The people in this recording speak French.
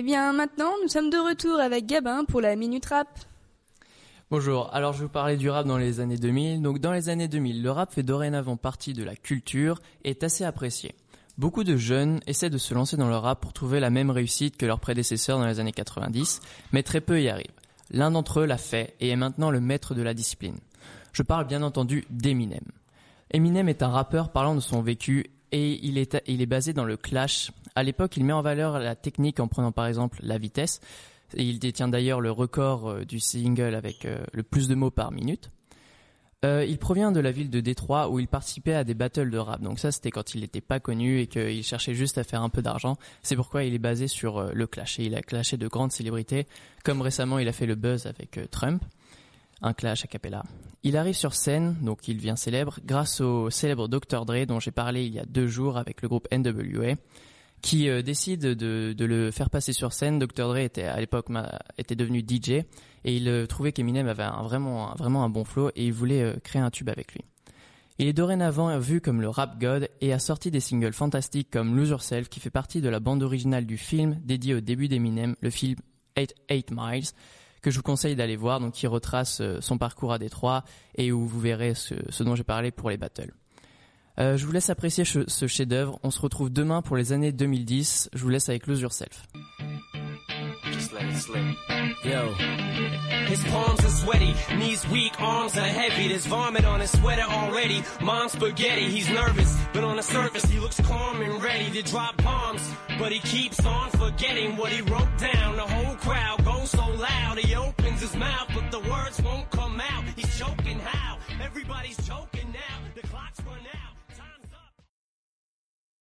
Eh bien, maintenant, nous sommes de retour avec Gabin pour la Minute Rap. Bonjour, alors je vais vous parler du rap dans les années 2000. Donc dans les années 2000, le rap fait dorénavant partie de la culture et est assez apprécié. Beaucoup de jeunes essaient de se lancer dans le rap pour trouver la même réussite que leurs prédécesseurs dans les années 90, mais très peu y arrivent. L'un d'entre eux l'a fait et est maintenant le maître de la discipline. Je parle bien entendu d'Eminem. Eminem est un rappeur parlant de son vécu et il est, il est basé dans le clash. À l'époque, il met en valeur la technique en prenant par exemple la vitesse. Il détient d'ailleurs le record euh, du single avec euh, le plus de mots par minute. Euh, il provient de la ville de Détroit où il participait à des battles de rap. Donc ça, c'était quand il n'était pas connu et qu'il cherchait juste à faire un peu d'argent. C'est pourquoi il est basé sur le clash. Et il a clashé de grandes célébrités, comme récemment il a fait le buzz avec Trump un clash a cappella. Il arrive sur scène, donc il devient célèbre, grâce au célèbre Dr. Dre dont j'ai parlé il y a deux jours avec le groupe NWA, qui euh, décide de, le faire passer sur scène. Dr. Dre était à l'époque était devenu DJ et il euh, trouvait qu'Eminem avait un, vraiment, vraiment un bon flow et il voulait euh, créer un tube avec lui. Il est dorénavant vu comme le rap god et a sorti des singles fantastiques comme Lose Yourself qui fait partie de la bande originale du film dédié au début d'Eminem, le film 8 Miles, que je vous conseille d'aller voir, donc qui retrace euh, son parcours à Détroit et où vous verrez ce, ce dont j'ai parlé pour les battles. Euh, je vous laisse apprécier ce chef-d'œuvre. On se retrouve demain pour les années 2010. Je vous laisse avec Lose Yourself. Just let it slip. Yo. His palms are sweaty, knees weak, arms are heavy. There's vomit on his sweater already. Mom's spaghetti, he's nervous, but on the surface he looks calm and ready to drop bombs. But he keeps on forgetting what he wrote down. The whole crowd goes so loud, he opens his mouth, but the words won't come out. He's choking how? Everybody's choking